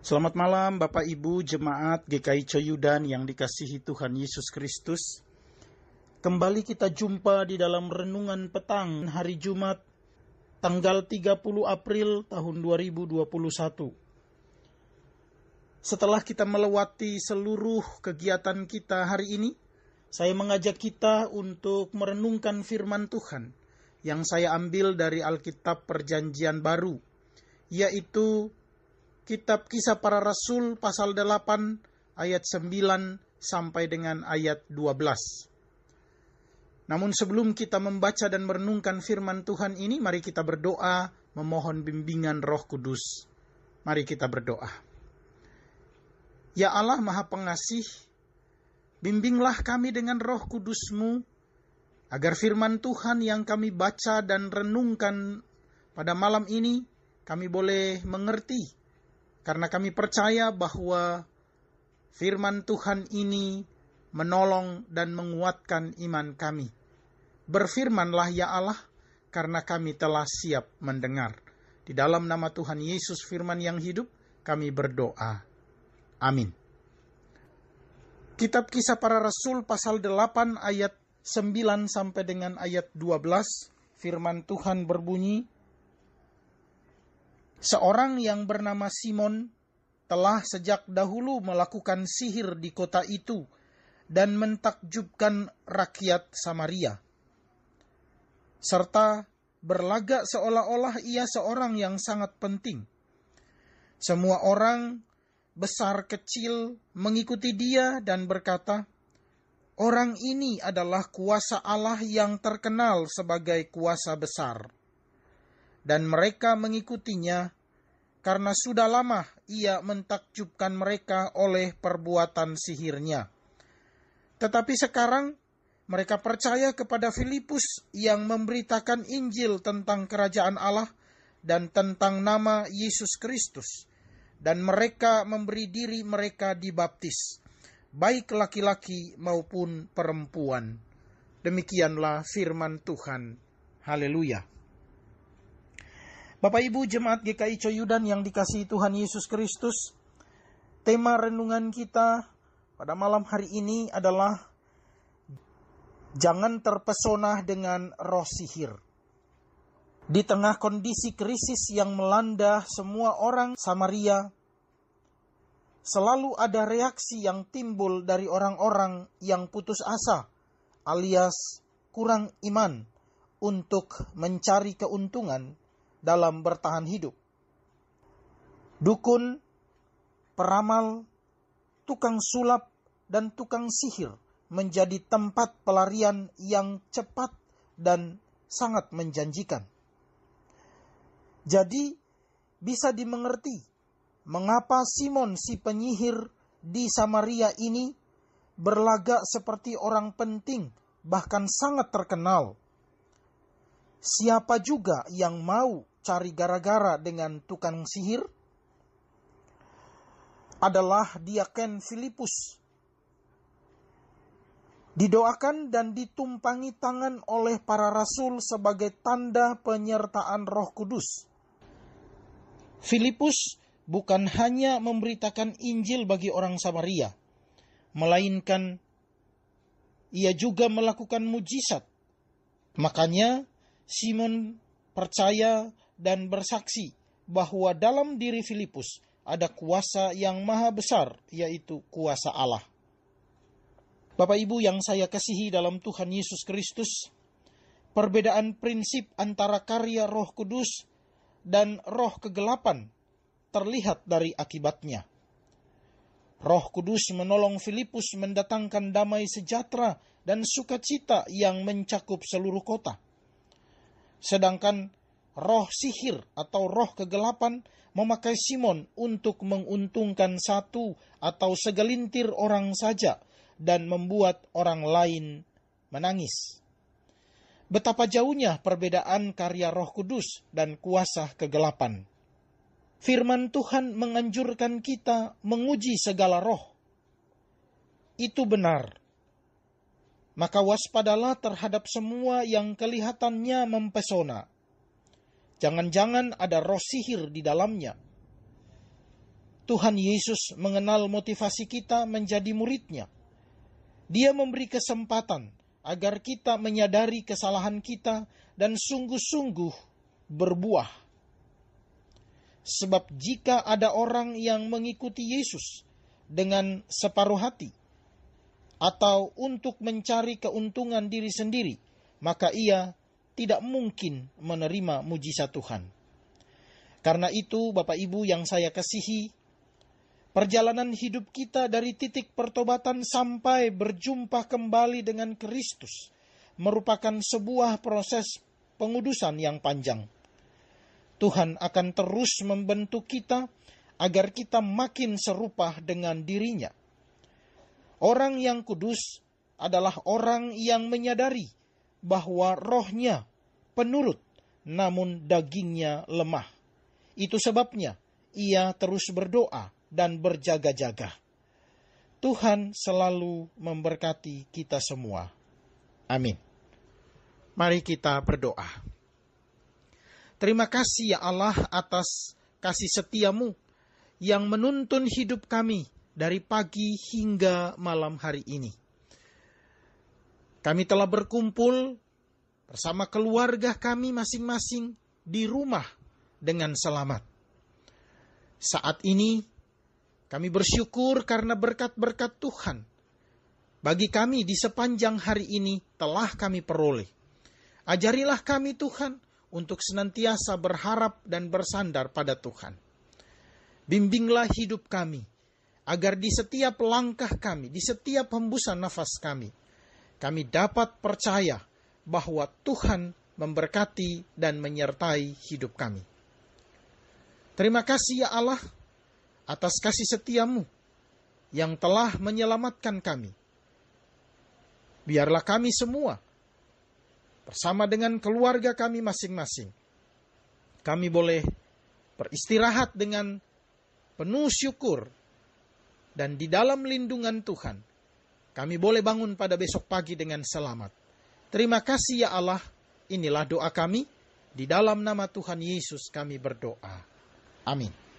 Selamat malam Bapak Ibu Jemaat GKI Coyudan yang dikasihi Tuhan Yesus Kristus. Kembali kita jumpa di dalam renungan petang hari Jumat tanggal 30 April tahun 2021. Setelah kita melewati seluruh kegiatan kita hari ini, saya mengajak kita untuk merenungkan firman Tuhan yang saya ambil dari Alkitab Perjanjian Baru, yaitu Kitab Kisah Para Rasul pasal 8 ayat 9 sampai dengan ayat 12. Namun sebelum kita membaca dan merenungkan firman Tuhan ini, mari kita berdoa memohon bimbingan Roh Kudus. Mari kita berdoa. Ya Allah Maha Pengasih, bimbinglah kami dengan Roh Kudusmu, agar firman Tuhan yang kami baca dan renungkan pada malam ini, kami boleh mengerti karena kami percaya bahwa firman Tuhan ini menolong dan menguatkan iman kami. Berfirmanlah ya Allah, karena kami telah siap mendengar. Di dalam nama Tuhan Yesus firman yang hidup, kami berdoa. Amin. Kitab Kisah Para Rasul pasal 8 ayat 9 sampai dengan ayat 12, firman Tuhan berbunyi, Seorang yang bernama Simon telah sejak dahulu melakukan sihir di kota itu dan mentakjubkan rakyat Samaria. Serta berlagak seolah-olah ia seorang yang sangat penting. Semua orang besar kecil mengikuti dia dan berkata, Orang ini adalah kuasa Allah yang terkenal sebagai kuasa besar dan mereka mengikutinya karena sudah lama ia mentakjubkan mereka oleh perbuatan sihirnya. Tetapi sekarang mereka percaya kepada Filipus yang memberitakan Injil tentang kerajaan Allah dan tentang nama Yesus Kristus. Dan mereka memberi diri mereka dibaptis, baik laki-laki maupun perempuan. Demikianlah firman Tuhan. Haleluya. Bapak Ibu Jemaat GKI Coyudan yang dikasihi Tuhan Yesus Kristus, tema renungan kita pada malam hari ini adalah jangan terpesona dengan roh sihir. Di tengah kondisi krisis yang melanda semua orang Samaria, selalu ada reaksi yang timbul dari orang-orang yang putus asa alias kurang iman untuk mencari keuntungan dalam bertahan hidup. Dukun, peramal, tukang sulap, dan tukang sihir menjadi tempat pelarian yang cepat dan sangat menjanjikan. Jadi, bisa dimengerti mengapa Simon si penyihir di Samaria ini berlagak seperti orang penting, bahkan sangat terkenal. Siapa juga yang mau cari gara-gara dengan tukang sihir adalah diaken Filipus. Didoakan dan ditumpangi tangan oleh para rasul sebagai tanda penyertaan Roh Kudus. Filipus bukan hanya memberitakan Injil bagi orang Samaria, melainkan ia juga melakukan mujizat. Makanya Simon percaya dan bersaksi bahwa dalam diri Filipus ada kuasa yang maha besar, yaitu kuasa Allah. Bapak Ibu yang saya kasihi dalam Tuhan Yesus Kristus, perbedaan prinsip antara karya Roh Kudus dan roh kegelapan terlihat dari akibatnya. Roh Kudus menolong Filipus mendatangkan damai sejahtera dan sukacita yang mencakup seluruh kota. Sedangkan roh sihir atau roh kegelapan memakai Simon untuk menguntungkan satu atau segelintir orang saja dan membuat orang lain menangis. Betapa jauhnya perbedaan karya Roh Kudus dan kuasa kegelapan. Firman Tuhan menganjurkan kita menguji segala roh. Itu benar. Maka waspadalah terhadap semua yang kelihatannya mempesona Jangan-jangan ada roh sihir di dalamnya. Tuhan Yesus mengenal motivasi kita menjadi muridnya. Dia memberi kesempatan agar kita menyadari kesalahan kita dan sungguh-sungguh berbuah. Sebab jika ada orang yang mengikuti Yesus dengan separuh hati, atau untuk mencari keuntungan diri sendiri, maka ia tidak mungkin menerima mujizat Tuhan. Karena itu, Bapak Ibu yang saya kasihi, perjalanan hidup kita dari titik pertobatan sampai berjumpa kembali dengan Kristus merupakan sebuah proses pengudusan yang panjang. Tuhan akan terus membentuk kita agar kita makin serupa dengan dirinya. Orang yang kudus adalah orang yang menyadari bahwa rohnya penurut, namun dagingnya lemah. Itu sebabnya ia terus berdoa dan berjaga-jaga. Tuhan selalu memberkati kita semua. Amin. Mari kita berdoa. Terima kasih ya Allah atas kasih setiamu yang menuntun hidup kami dari pagi hingga malam hari ini. Kami telah berkumpul bersama keluarga kami masing-masing di rumah dengan selamat. Saat ini kami bersyukur karena berkat-berkat Tuhan bagi kami di sepanjang hari ini telah kami peroleh. Ajarilah kami Tuhan untuk senantiasa berharap dan bersandar pada Tuhan. Bimbinglah hidup kami agar di setiap langkah kami, di setiap hembusan nafas kami, kami dapat percaya bahwa Tuhan memberkati dan menyertai hidup kami. Terima kasih ya Allah atas kasih setiamu yang telah menyelamatkan kami. Biarlah kami semua bersama dengan keluarga kami masing-masing. Kami boleh beristirahat dengan penuh syukur dan di dalam lindungan Tuhan kami boleh bangun pada besok pagi dengan selamat. Terima kasih ya Allah. Inilah doa kami. Di dalam nama Tuhan Yesus kami berdoa. Amin.